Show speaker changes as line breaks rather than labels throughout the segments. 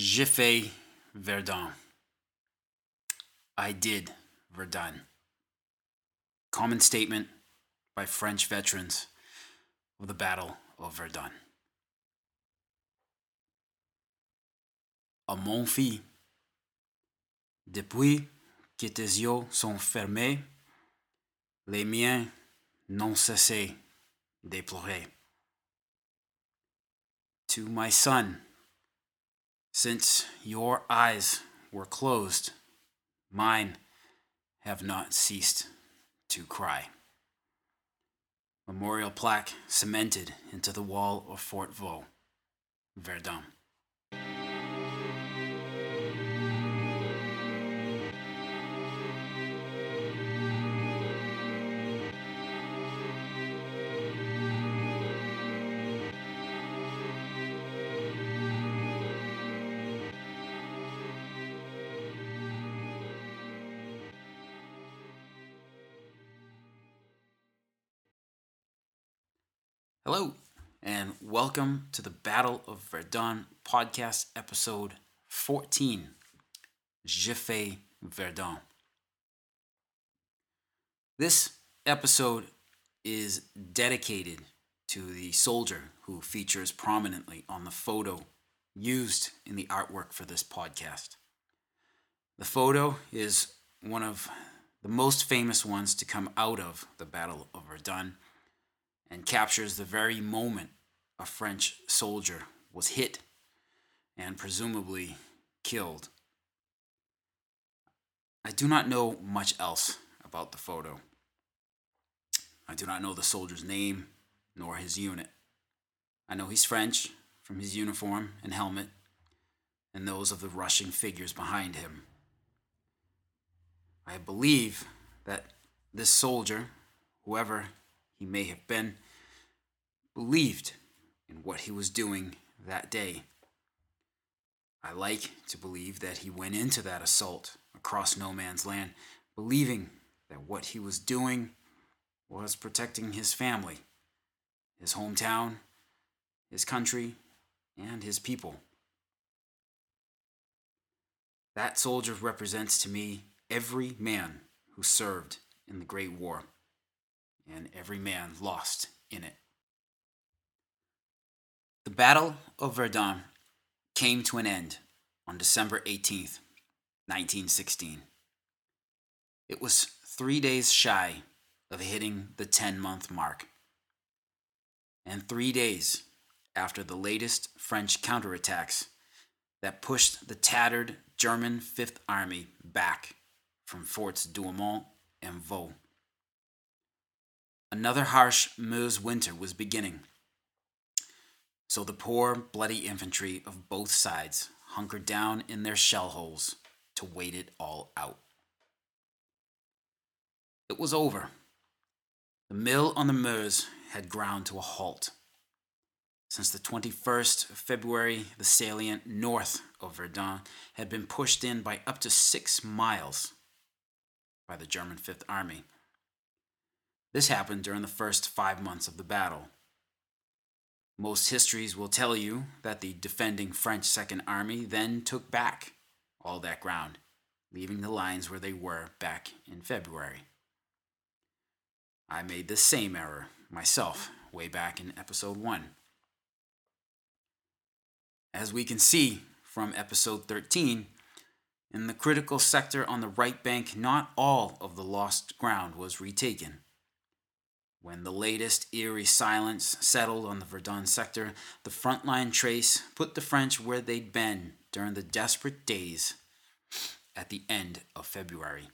J'ai fait Verdun. I did Verdun. Common statement by French veterans of the Battle of Verdun. À mon fils, depuis que tes yeux sont fermés, les miens n'ont cessé de pleurer. To my son, since your eyes were closed, mine have not ceased to cry. Memorial plaque cemented into the wall of Fort Vaux, Verdun. Hello, and welcome to the Battle of Verdun podcast episode 14. J'ai fait Verdun. This episode is dedicated to the soldier who features prominently on the photo used in the artwork for this podcast. The photo is one of the most famous ones to come out of the Battle of Verdun and captures the very moment a French soldier was hit and presumably killed. I do not know much else about the photo. I do not know the soldier's name nor his unit. I know he's French from his uniform and helmet and those of the rushing figures behind him. I believe that this soldier, whoever he may have been, believed in what he was doing that day. I like to believe that he went into that assault across no man's land, believing that what he was doing was protecting his family, his hometown, his country, and his people. That soldier represents to me every man who served in the Great War and every man lost in it. The Battle of Verdun came to an end on December 18th, 1916. It was three days shy of hitting the 10 month mark, and three days after the latest French counterattacks that pushed the tattered German Fifth Army back from Forts Douaumont and Vaux. Another harsh Meuse winter was beginning. So the poor, bloody infantry of both sides hunkered down in their shell holes to wait it all out. It was over. The mill on the Meuse had ground to a halt. Since the 21st of February, the salient north of Verdun had been pushed in by up to six miles by the German Fifth Army. This happened during the first five months of the battle. Most histories will tell you that the defending French Second Army then took back all that ground, leaving the lines where they were back in February. I made the same error myself way back in episode 1. As we can see from episode 13, in the critical sector on the right bank, not all of the lost ground was retaken. When the latest eerie silence settled on the Verdun sector, the frontline trace put the French where they'd been during the desperate days at the end of February.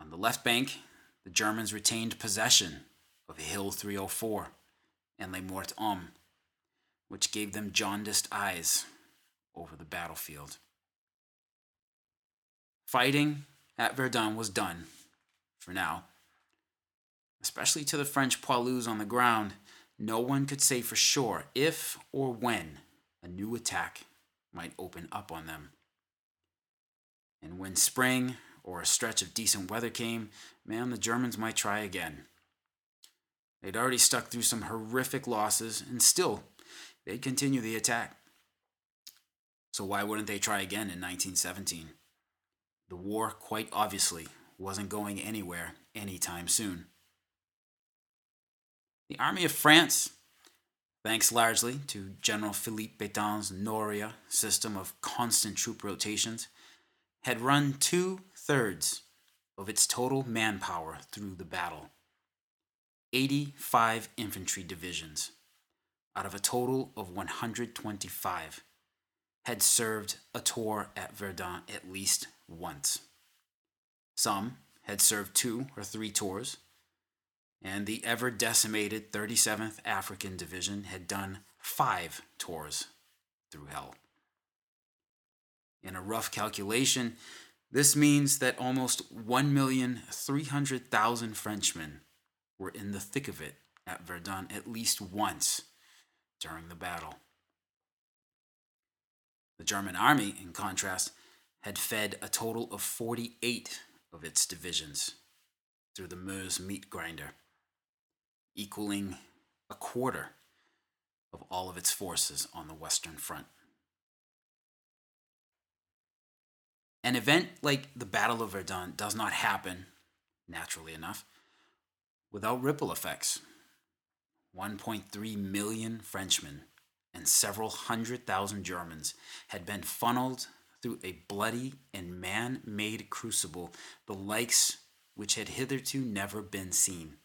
On the left bank, the Germans retained possession of Hill 304 and Les Morts Hommes, which gave them jaundiced eyes over the battlefield. Fighting at Verdun was done, for now especially to the French poilus on the ground, no one could say for sure if or when a new attack might open up on them. And when spring or a stretch of decent weather came, man, the Germans might try again. They'd already stuck through some horrific losses, and still, they'd continue the attack. So why wouldn't they try again in 1917? The war, quite obviously, wasn't going anywhere anytime soon. The Army of France, thanks largely to General Philippe Pétain's Noria system of constant troop rotations, had run two thirds of its total manpower through the battle 85 infantry divisions out of a total of 125 had served a tour at Verdun at least once. Some had served two or three tours, and the ever decimated 37th African Division had done five tours through hell. In a rough calculation, this means that almost 1,300,000 Frenchmen were in the thick of it at Verdun at least once during the battle. The German army, in contrast, had fed a total of 48 of its divisions through the Meuse meat grinder, equaling a quarter of all of its forces on the Western Front. An event like the Battle of Verdun does not happen, naturally enough, without ripple effects. 1.3 million Frenchmen and several hundred thousand Germans had been funneled through a bloody and man made crucible, the likes which had hitherto never been seen.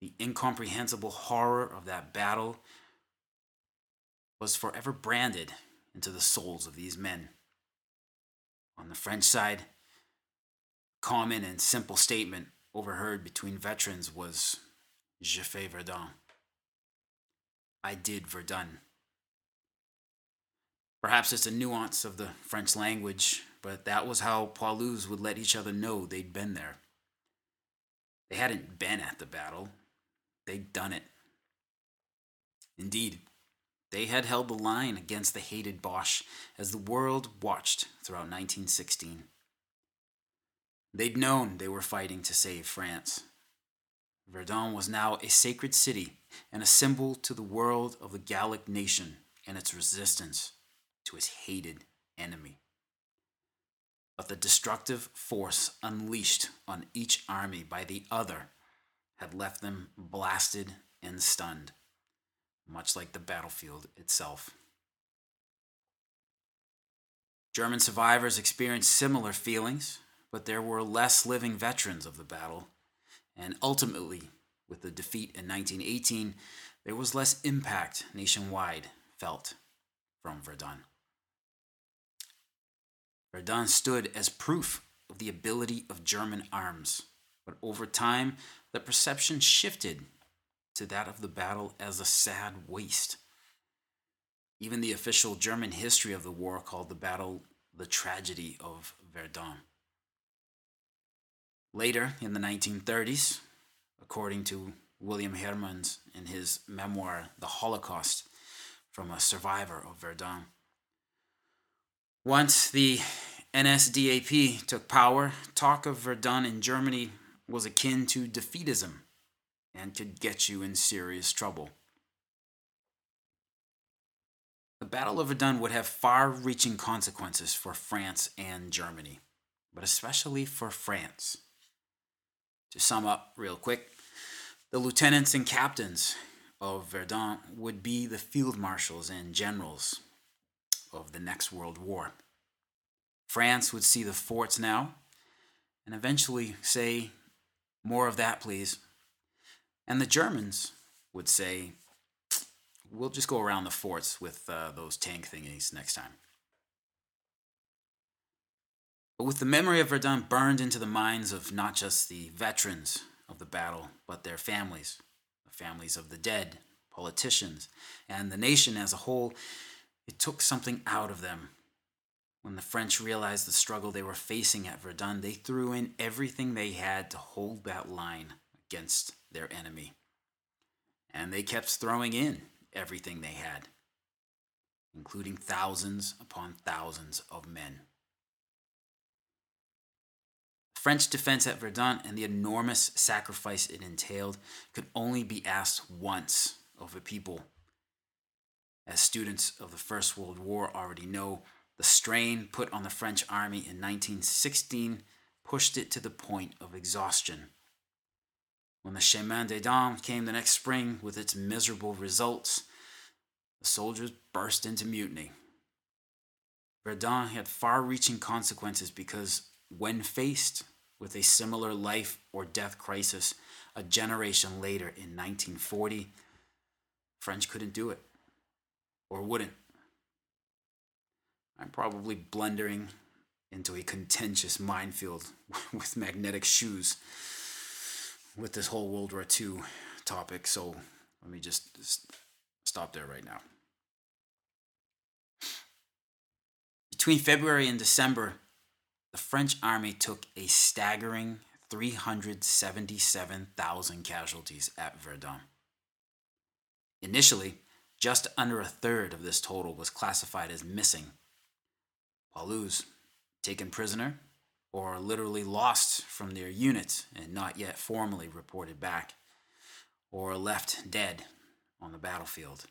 The incomprehensible horror of that battle was forever branded into the souls of these men. On the French side, common and simple statement overheard between veterans was J'ai fait Verdun. I did Verdun. Perhaps it's a nuance of the French language, but that was how Poilus would let each other know they'd been there. They hadn't been at the battle, they'd done it. Indeed, they had held the line against the hated Boche as the world watched throughout 1916. They'd known they were fighting to save France. Verdun was now a sacred city and a symbol to the world of the Gallic nation and its resistance to its hated enemy. But the destructive force unleashed on each army by the other had left them blasted and stunned, much like the battlefield itself. German survivors experienced similar feelings, but there were less living veterans of the battle and ultimately, with the defeat in 1918, there was less impact nationwide felt from Verdun. Verdun stood as proof of the ability of German arms, but over time, the perception shifted to that of the battle as a sad waste. Even the official German history of the war called the battle the tragedy of Verdun. Later, in the 1930s, according to William Hermanns in his memoir, The Holocaust, from a survivor of Verdun. Once the NSDAP took power, talk of Verdun in Germany was akin to defeatism and could get you in serious trouble. The Battle of Verdun would have far reaching consequences for France and Germany, but especially for France. To sum up real quick, the lieutenants and captains of Verdun would be the field marshals and generals of the next World War. France would see the forts now and eventually say, More of that, please. And the Germans would say, We'll just go around the forts with uh, those tank thingies next time. But with the memory of Verdun burned into the minds of not just the veterans of the battle, but their families, the families of the dead, politicians, and the nation as a whole, it took something out of them. When the French realized the struggle they were facing at Verdun, they threw in everything they had to hold that line against their enemy. And they kept throwing in everything they had, including thousands upon thousands of men. French defense at Verdun and the enormous sacrifice it entailed could only be asked once of a people. As students of the First World War already know, the strain put on the French army in 1916 pushed it to the point of exhaustion. When the Chemin des Dames came the next spring with its miserable results, the soldiers burst into mutiny. Verdun had far reaching consequences because, when faced with a similar life or death crisis a generation later in 1940, French couldn't do it or wouldn't. I'm probably blundering into a contentious minefield with magnetic shoes with this whole World War II topic, so let me just stop there right now. Between February and December, the French army took a staggering 377,000 casualties at Verdun. Initially, just under a third of this total was classified as missing. Poilus, taken prisoner, or literally lost from their units and not yet formally reported back, or left dead on the battlefield.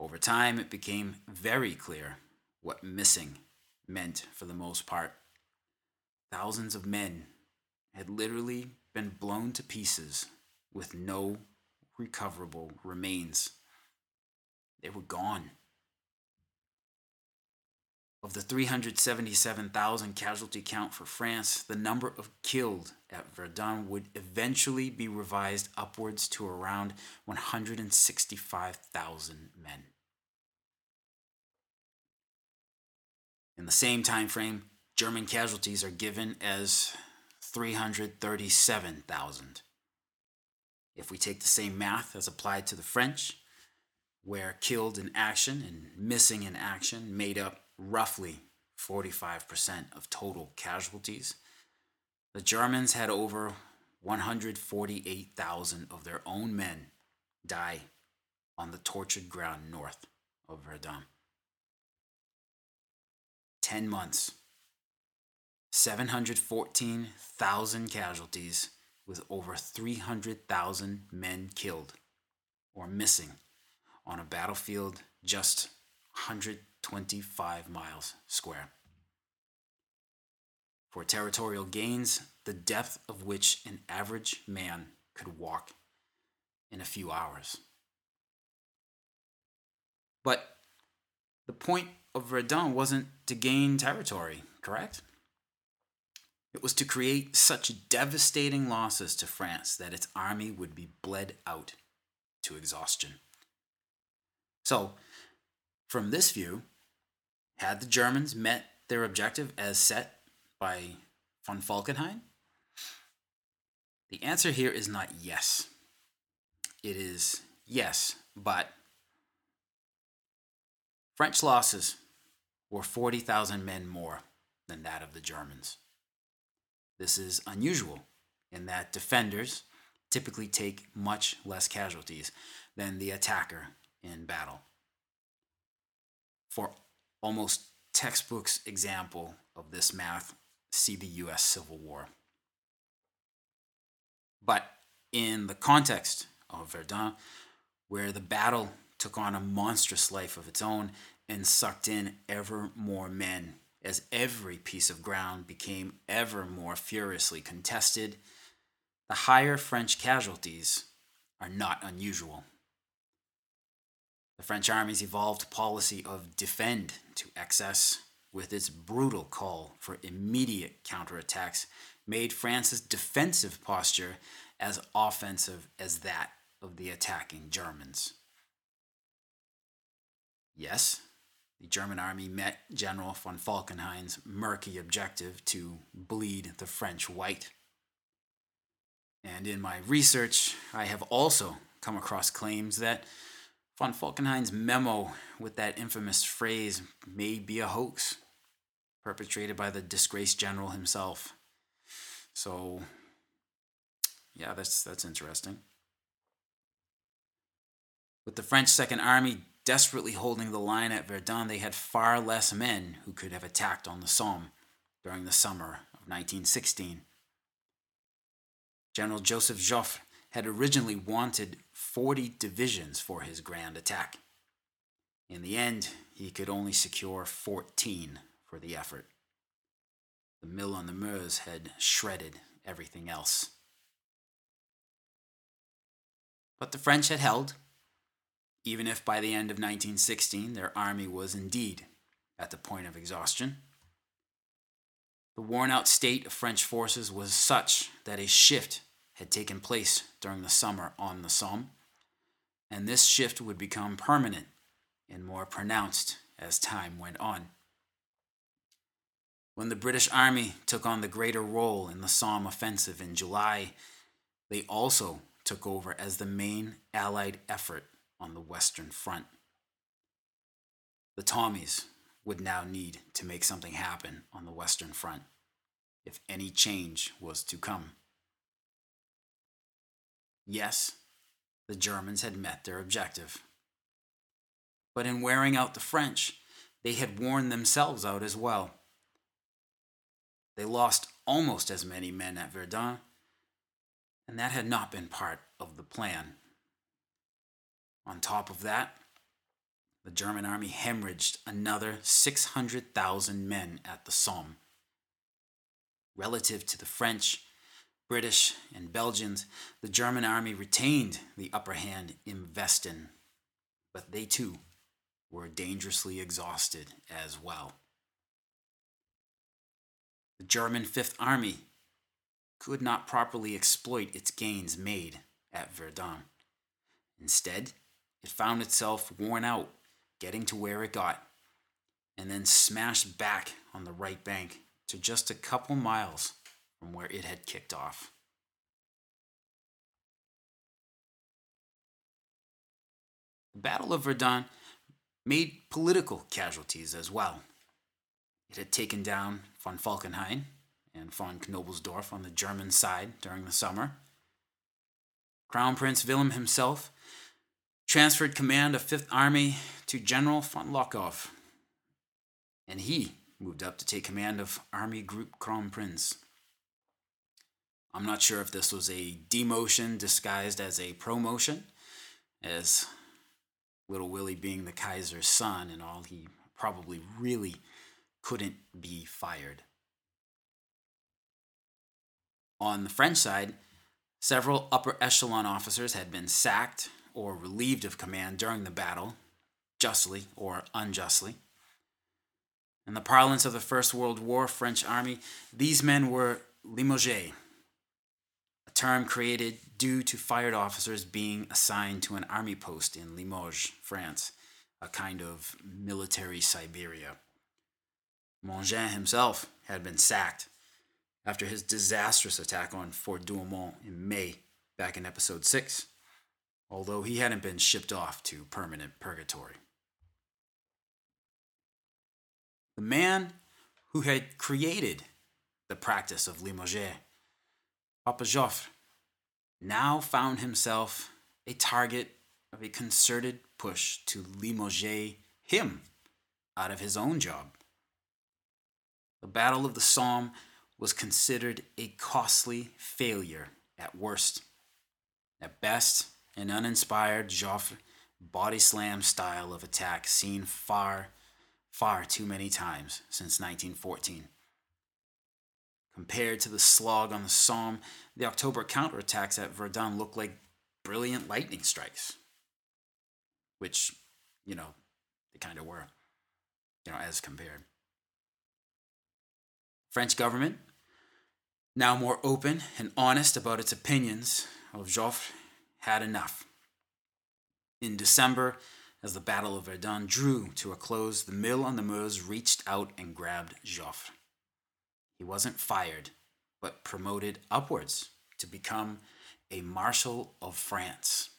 Over time, it became very clear what missing meant for the most part. Thousands of men had literally been blown to pieces with no recoverable remains. They were gone. Of the 377,000 casualty count for France, the number of killed at Verdun would eventually be revised upwards to around 165,000 men. In the same time frame, German casualties are given as 337,000. If we take the same math as applied to the French, where killed in action and missing in action made up roughly 45% of total casualties, the Germans had over 148,000 of their own men die on the tortured ground north of Verdun. 10 months, 714,000 casualties, with over 300,000 men killed or missing on a battlefield just 125 miles square. For territorial gains, the depth of which an average man could walk in a few hours. But the point of Verdun wasn't to gain territory, correct? It was to create such devastating losses to France that its army would be bled out to exhaustion. So, from this view, had the Germans met their objective as set by von Falkenhayn? The answer here is not yes. It is yes, but French losses were 40,000 men more than that of the Germans. This is unusual in that defenders typically take much less casualties than the attacker in battle. For almost textbooks example of this math, see the US Civil War. But in the context of Verdun, where the battle took on a monstrous life of its own and sucked in ever more men as every piece of ground became ever more furiously contested, the higher French casualties are not unusual. The French army's evolved policy of defend to excess, with its brutal call for immediate counterattacks, made France's defensive posture as offensive as that of the attacking Germans. Yes, the German army met General von Falkenhayn's murky objective to bleed the French white. And in my research, I have also come across claims that von Falkenhayn's memo with that infamous phrase may be a hoax perpetrated by the disgraced general himself. So, yeah, that's that's interesting. With the French Second Army desperately holding the line at Verdun, they had far less men who could have attacked on the Somme during the summer of 1916. General Joseph Joffre had originally wanted 40 divisions for his grand attack. In the end, he could only secure 14 for the effort. The mill on the Meuse had shredded everything else. But the French had held, even if by the end of 1916 their army was indeed at the point of exhaustion. The worn out state of French forces was such that a shift had taken place during the summer on the Somme, and this shift would become permanent and more pronounced as time went on. When the British Army took on the greater role in the Somme offensive in July, they also took over as the main Allied effort on the Western Front. The Tommies would now need to make something happen on the Western Front if any change was to come. Yes, the Germans had met their objective. But in wearing out the French, they had worn themselves out as well. They lost almost as many men at Verdun, and that had not been part of the plan. On top of that, the German army hemorrhaged another 600,000 men at the Somme. Relative to the French, British, and Belgians, the German army retained the upper hand in Westen, but they too were dangerously exhausted as well. The German Fifth Army could not properly exploit its gains made at Verdun. Instead, it found itself worn out getting to where it got, and then smashed back on the right bank to just a couple miles from where it had kicked off. The Battle of Verdun made political casualties as well. It had taken down von Falkenhayn and von Knobelsdorff on the German side during the summer. Crown Prince Wilhelm himself transferred command of Fifth Army to General von Lochow, and he moved up to take command of Army Group Kronprinz. I'm not sure if this was a demotion disguised as a promotion, as Little Willie being the Kaiser's son and all, he probably really couldn't be fired. On the French side, several upper echelon officers had been sacked or relieved of command during the battle, justly or unjustly. In the parlance of the First World War French army, these men were limogés, term created due to fired officers being assigned to an army post in Limoges, France, a kind of military Siberia. Mangin himself had been sacked after his disastrous attack on Fort Douaumont in May, back in episode 6, although he hadn't been shipped off to permanent purgatory. The man who had created the practice of limoges, Papa Joffre, now found himself a target of a concerted push to limoges him out of his own job. The Battle of the Somme was considered a costly failure at worst. At best, an uninspired Joffre body slam style of attack seen far, far too many times since 1914. Compared to the slog on the Somme, the October counterattacks at Verdun looked like brilliant lightning strikes, which, you know, they kind of were, you know, as compared. French government, now more open and honest about its opinions of Joffre, had enough. In December, as the Battle of Verdun drew to a close, the mill on the Meuse reached out and grabbed Joffre. He wasn't fired, but promoted upwards to become a Marshal of France.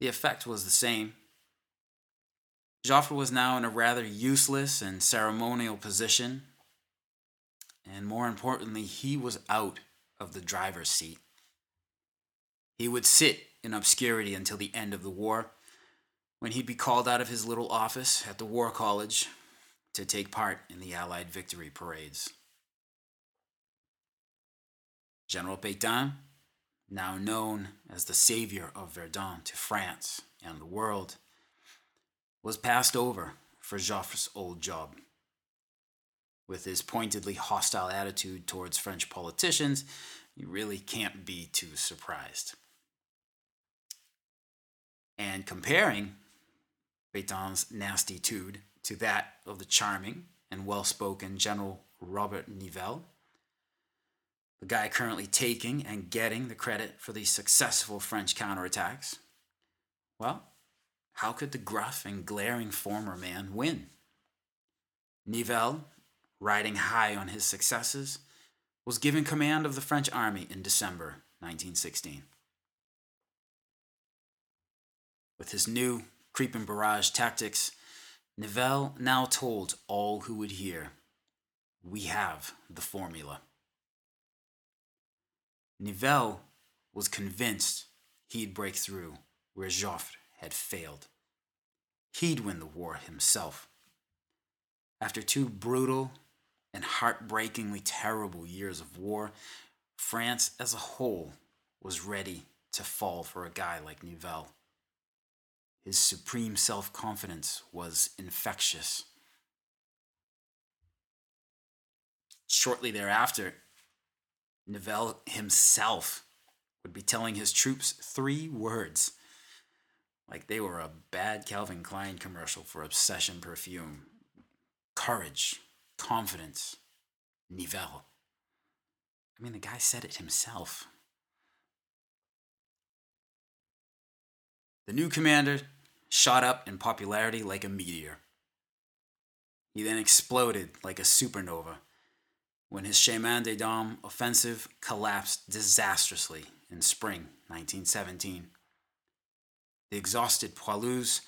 The effect was the same Joffre was now in a rather useless and ceremonial position, and more importantly, he was out of the driver's seat. He would sit in obscurity until the end of the war, when he'd be called out of his little office at the War College to take part in the Allied victory parades. General Pétain now known as the savior of Verdun to France and the world, was passed over for Joffre's old job. With his pointedly hostile attitude towards French politicians, you really can't be too surprised. And comparing Pétain's nasty tude to that of the charming and well spoken General Robert Nivelle, the guy currently taking and getting the credit for the successful French counterattacks, well, how could the gruff and glaring former man win? Nivelle, riding high on his successes, was given command of the French army in December 1916. With his new creeping barrage tactics, Nivelle now told all who would hear, We have the formula. Nivelle was convinced he'd break through where Joffre had failed. He'd win the war himself. After two brutal and heartbreakingly terrible years of war, France as a whole was ready to fall for a guy like Nivelle. His supreme self confidence was infectious. Shortly thereafter, Nivelle himself would be telling his troops three words like they were a bad Calvin Klein commercial for Obsession perfume courage, confidence, Nivelle. I mean, the guy said it himself. The new commander shot up in popularity like a meteor. He then exploded like a supernova when his Chemin des Dames offensive collapsed disastrously in spring 1917. The exhausted poilus,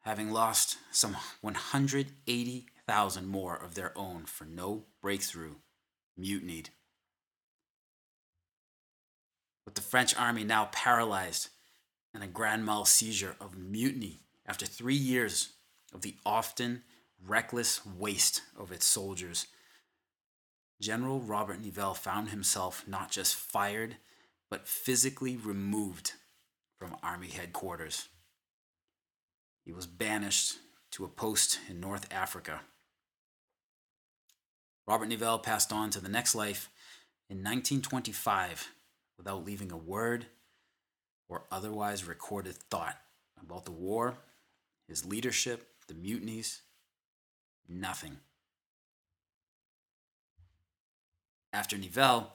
having lost some 180,000 more of their own for no breakthrough, mutinied. With the French army now paralyzed and a grand mal seizure of mutiny after three years of the often reckless waste of its soldiers. General Robert Nivelle found himself not just fired, but physically removed from Army headquarters. He was banished to a post in North Africa. Robert Nivelle passed on to the next life in 1925 without leaving a word or otherwise recorded thought about the war, his leadership, the mutinies, nothing. After Nivelle,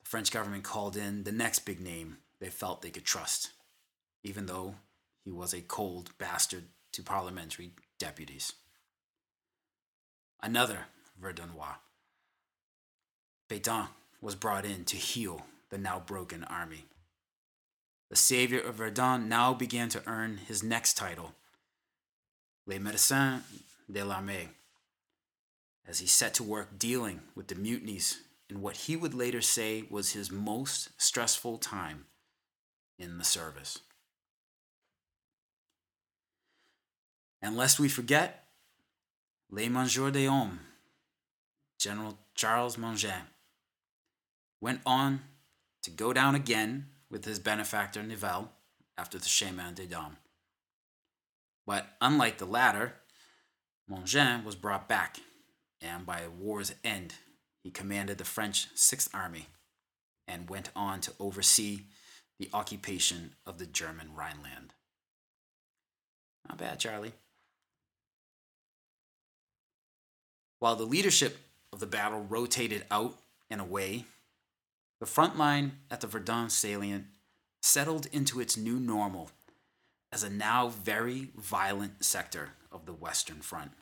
the French government called in the next big name they felt they could trust, even though he was a cold bastard to parliamentary deputies. Another Verdunois. Pétain was brought in to heal the now broken army the savior of Verdun now began to earn his next title, Les Médecins de l'Armée, as he set to work dealing with the mutinies in what he would later say was his most stressful time in the service. And lest we forget, Les Mangeurs des Hommes, General Charles Mangin, went on to go down again with his benefactor Nivelle after the Chemin des Dames. But unlike the latter, Mangin was brought back, and by war's end, he commanded the French Sixth Army and went on to oversee the occupation of the German Rhineland. Not bad, Charlie. While the leadership of the battle rotated out and away the front line at the Verdun salient settled into its new normal as a now very violent sector of the Western Front.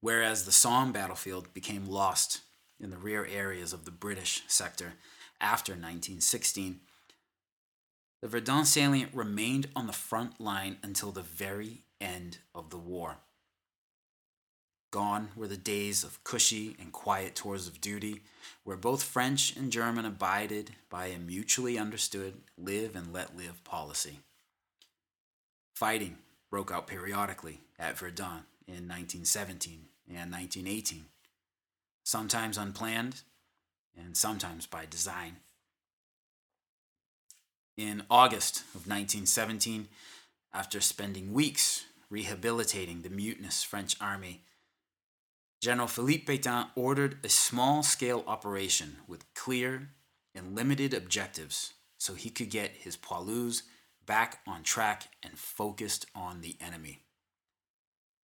Whereas the Somme battlefield became lost in the rear areas of the British sector after 1916, the Verdun salient remained on the front line until the very end of the war. Gone were the days of cushy and quiet tours of duty, where both French and German abided by a mutually understood live and let live policy. Fighting broke out periodically at Verdun in 1917 and 1918, sometimes unplanned and sometimes by design. In August of 1917, after spending weeks rehabilitating the mutinous French army, General Philippe Pétain ordered a small scale operation with clear and limited objectives so he could get his poilus back on track and focused on the enemy.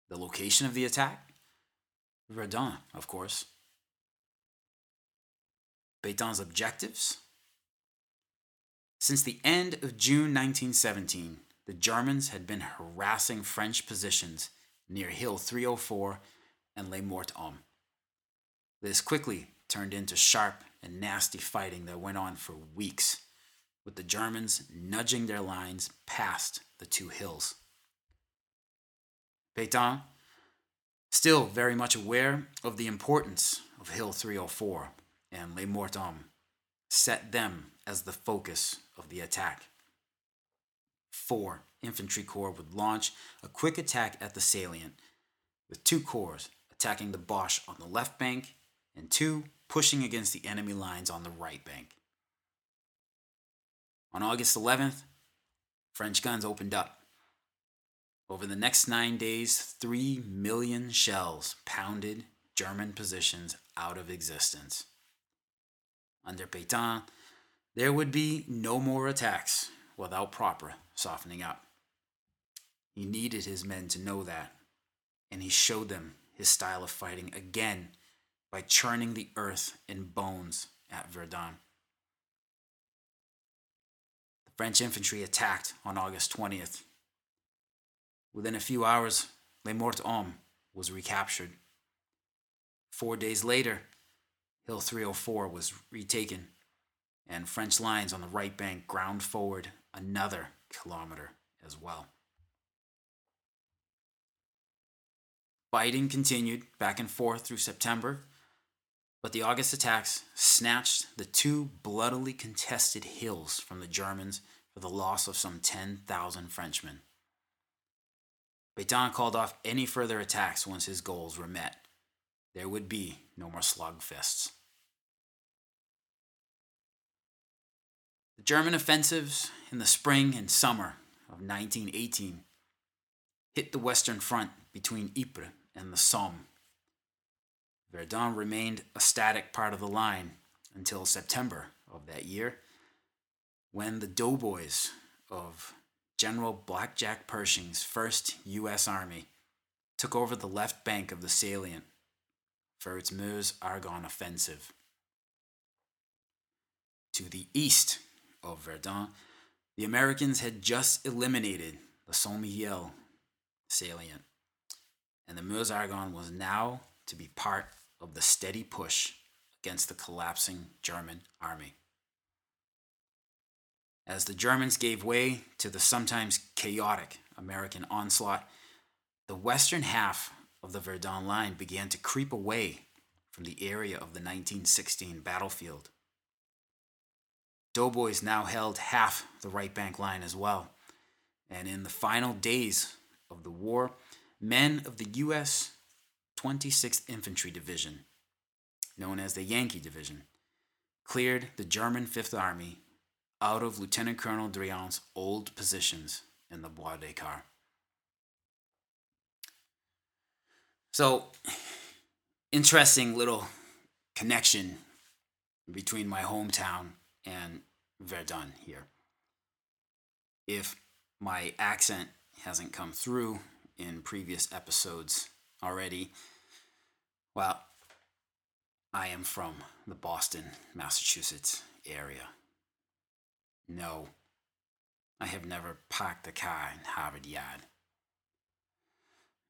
The location of the attack? Verdun, of course. Pétain's objectives? Since the end of June 1917, the Germans had been harassing French positions near Hill 304 and Les Mortes Hommes. This quickly turned into sharp and nasty fighting that went on for weeks, with the Germans nudging their lines past the two hills. Pétain, still very much aware of the importance of Hill 304 and Les Mortes Hommes, set them as the focus of the attack. Four infantry corps would launch a quick attack at the salient, with two corps attacking the Boche on the left bank, and two pushing against the enemy lines on the right bank. On August 11th, French guns opened up. Over the next nine days, three million shells pounded German positions out of existence. Under Pétain, there would be no more attacks without proper softening up. He needed his men to know that, and he showed them his style of fighting again by churning the earth in bones at Verdun. The French infantry attacked on August 20th. Within a few hours, Les Mortes Hommes was recaptured. Four days later, Hill 304 was retaken, and French lines on the right bank ground forward another kilometer as well. Fighting continued back and forth through September, but the August attacks snatched the two bloodily contested hills from the Germans for the loss of some 10,000 Frenchmen. Pétain called off any further attacks once his goals were met. There would be no more slugfests. The German offensives in the spring and summer of 1918 hit the Western Front between Ypres and the Somme. Verdun remained a static part of the line until September of that year, when the doughboys of General Blackjack Pershing's 1st U.S. Army took over the left bank of the salient for its Meuse Argonne offensive. To the east of Verdun, the Americans had just eliminated the Mihiel salient and the Meuse Argonne was now to be part of the steady push against the collapsing German army. As the Germans gave way to the sometimes chaotic American onslaught, the western half of the Verdun line began to creep away from the area of the 1916 battlefield. Doughboys now held half the right bank line as well, and in the final days of the war, men of the U.S. 26th Infantry Division, known as the Yankee Division, cleared the German Fifth Army out of Lieutenant Colonel Driant's old positions in the Bois des Caures. So, interesting little connection between my hometown and Verdun here. If my accent hasn't come through in previous episodes already. Well, I am from the Boston, Massachusetts area. No, I have never parked a car in Harvard Yard.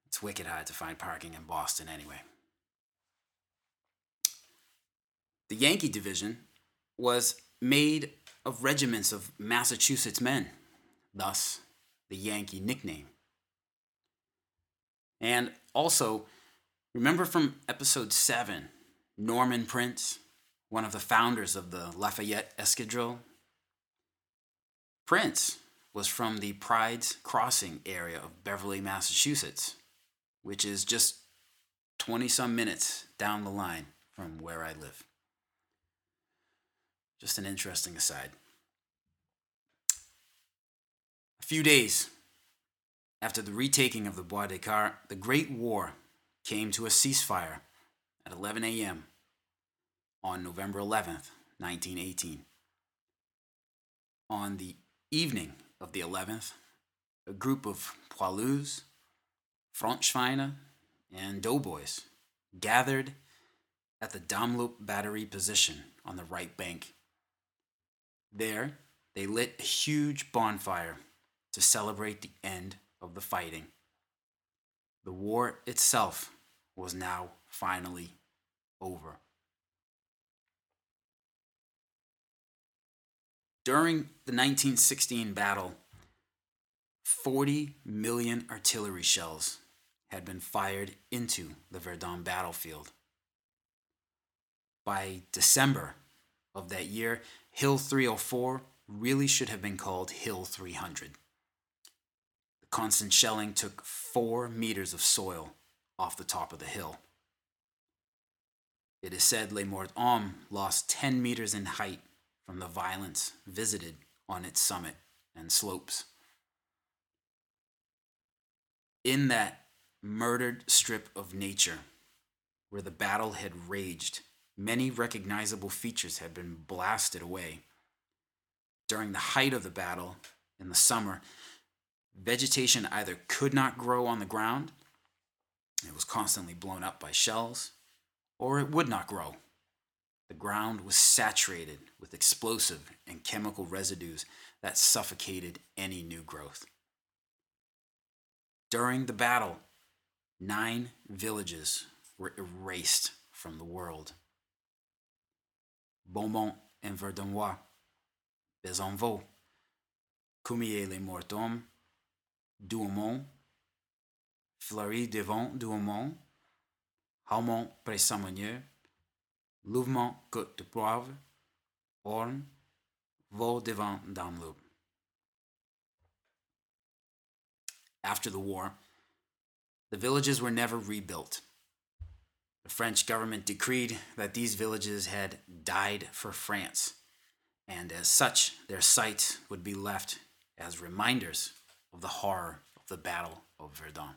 It's wicked hard to find parking in Boston anyway. The Yankee Division was made of regiments of Massachusetts men, thus the Yankee nickname. And also, remember from episode 7, Norman Prince, one of the founders of the Lafayette Escadrille? Prince was from the Pride's Crossing area of Beverly, Massachusetts, which is just 20 some minutes down the line from where I live. Just an interesting aside. A few days after the retaking of the Bois des Caures, the Great War came to a ceasefire at 11 a.m. on November 11th, 1918. On the evening of the 11th, a group of poilus, Frontschweine, and doughboys gathered at the Damloup battery position on the right bank. There, they lit a huge bonfire to celebrate the end of the fighting. The war itself was now finally over. During the 1916 battle, 40 million artillery shells had been fired into the Verdun battlefield. By December of that year, Hill 304 really should have been called Hill 300. Constant shelling took four meters of soil off the top of the hill. It is said Les Morts Hommes lost 10 meters in height from the violence visited on its summit and slopes. In that murdered strip of nature where the battle had raged, many recognizable features had been blasted away. During the height of the battle in the summer, vegetation either could not grow on the ground, it was constantly blown up by shells, or it would not grow. The ground was saturated with explosive and chemical residues that suffocated any new growth. During the battle, nine villages were erased from the world. Beaumont and Verdunois, Bezonvaux, Cumier les Mortomes, Douaumont, Fleury devant Douaumont, Haumont près Samogneux, Louvemont Côte de Poivre, Orne, Vaux devant Damloup. After the war, the villages were never rebuilt. The French government decreed that these villages had died for France, and as such, their sites would be left as reminders of the horror of the Battle of Verdun.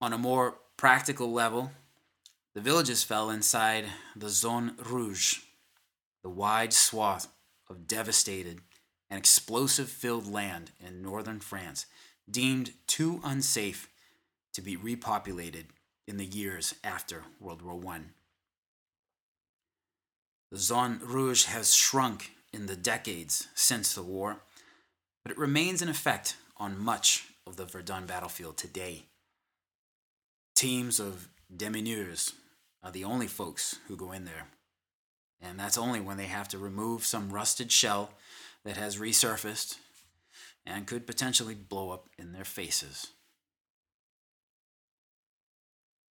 On a more practical level, the villages fell inside the Zone Rouge, the wide swath of devastated and explosive filled land in northern France, deemed too unsafe to be repopulated in the years after World War I. The Zone Rouge has shrunk in the decades since the war, but it remains in effect on much of the Verdun battlefield today. Teams of démineurs are the only folks who go in there. And that's only when they have to remove some rusted shell that has resurfaced and could potentially blow up in their faces.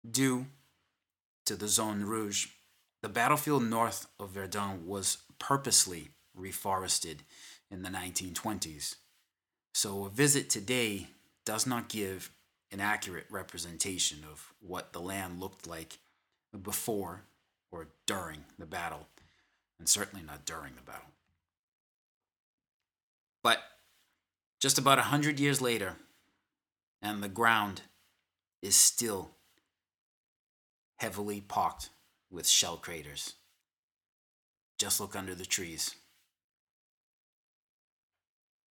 Due to the Zone Rouge, the battlefield north of Verdun was purposely reforested in the 1920s. So a visit today does not give an accurate representation of what the land looked like before or during the battle, and certainly not during the battle. But just about a hundred years later, and the ground is still heavily pocked with shell craters. Just look under the trees.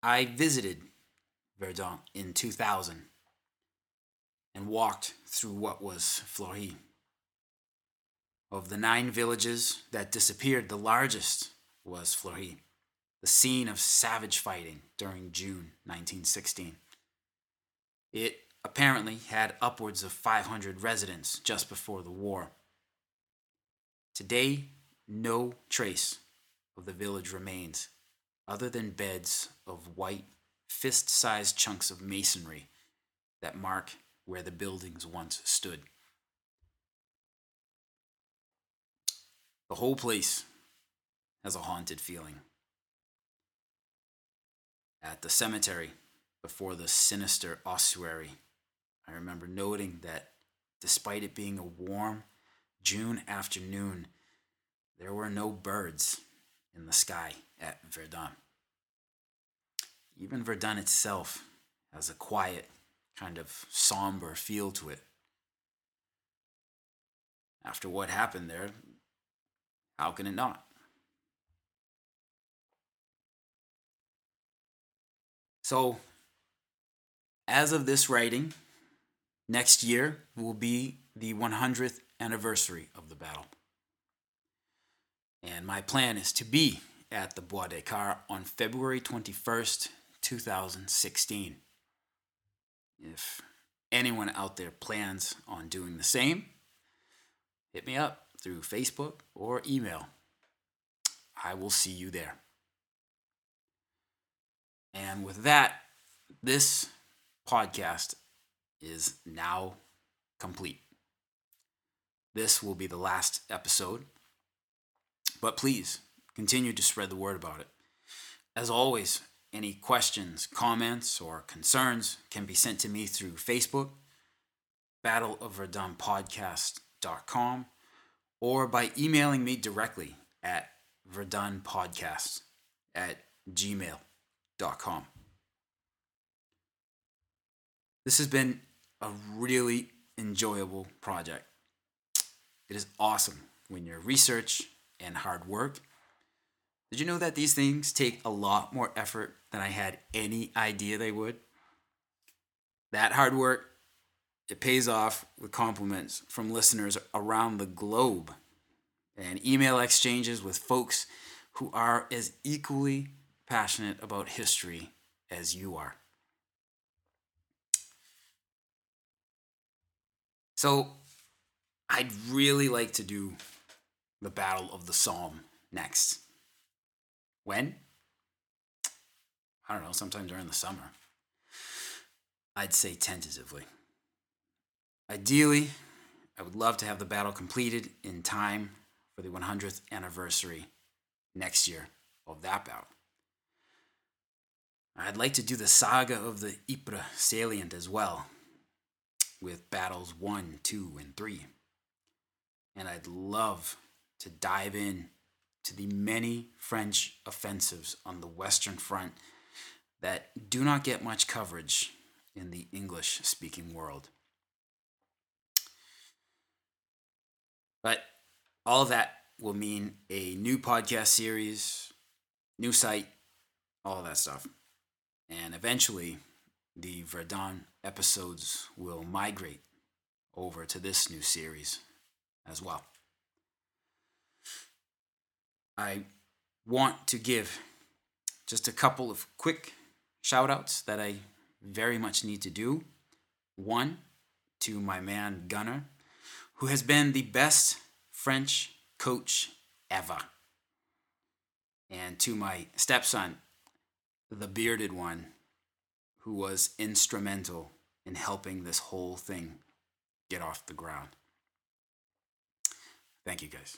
I visited Verdun in 2000 and walked through what was Fleury. Of the nine villages that disappeared, the largest was Fleury, the scene of savage fighting during June 1916. It apparently had upwards of 500 residents just before the war. Today, no trace of the village remains, other than beds of white, fist sized chunks of masonry that mark where the buildings once stood. The whole place has a haunted feeling. At the cemetery, before the sinister ossuary, I remember noting that despite it being a warm June afternoon, there were no birds in the sky at Verdun. even Verdun itself has a quiet, kind of somber feel to it. After what happened there, how can it not? So, as of this writing, next year will be the 100th anniversary of the battle. And my plan is to be at the Bois des Caures on February 21st, 2016. If anyone out there plans on doing the same, hit me up through Facebook or email. I will see you there. And with that, this podcast is now complete. This will be the last episode, but please continue to spread the word about it. As always, any questions, comments, or concerns can be sent to me through Facebook, battleofverdunpodcast.com, or by emailing me directly at verdunpodcast at gmail.com. This has been a really enjoyable project. It is awesome when your research and hard work. Did you know that these things take a lot more effort than I had any idea they would? That hard work, it pays off with compliments from listeners around the globe and email exchanges with folks who are as equally passionate about history as you are. So, I'd really like to do the Battle of the Somme next. When? I don't know, sometime during the summer. I'd say tentatively. Ideally, I would love to have the battle completed in time for the 100th anniversary next year of that battle. I'd like to do the saga of the Ypres salient as well, with battles 1, 2, and 3. And I'd love to dive in to the many French offensives on the Western Front that do not get much coverage in the English speaking world. But all that will mean a new podcast series, new site, all that stuff. And eventually, the Verdun episodes will migrate over to this new series as well. I want to give just a couple of quick shout outs that I very much need to do. One, to my man Gunnar, who has been the best French coach ever. And to my stepson, the bearded one, who was instrumental in helping this whole thing get off the ground. Thank you guys.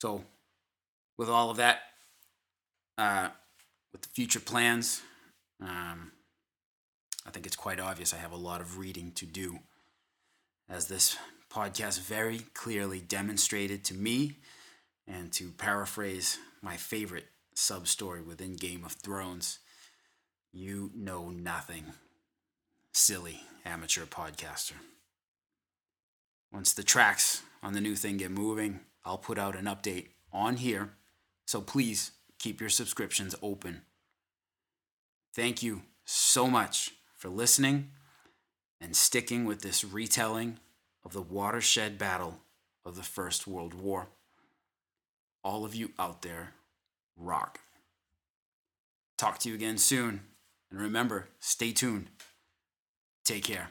So, with all of that, uh, with the future plans, um, I think it's quite obvious I have a lot of reading to do, as this podcast very clearly demonstrated to me, and to paraphrase my favorite sub story within Game of Thrones, you know nothing, silly amateur podcaster. Once the tracks on the new thing get moving, I'll put out an update on here. So please keep your subscriptions open. Thank you so much for listening and sticking with this retelling of the watershed battle of the First World War. All of you out there, rock. Talk to you again soon. And remember, stay tuned. Take care.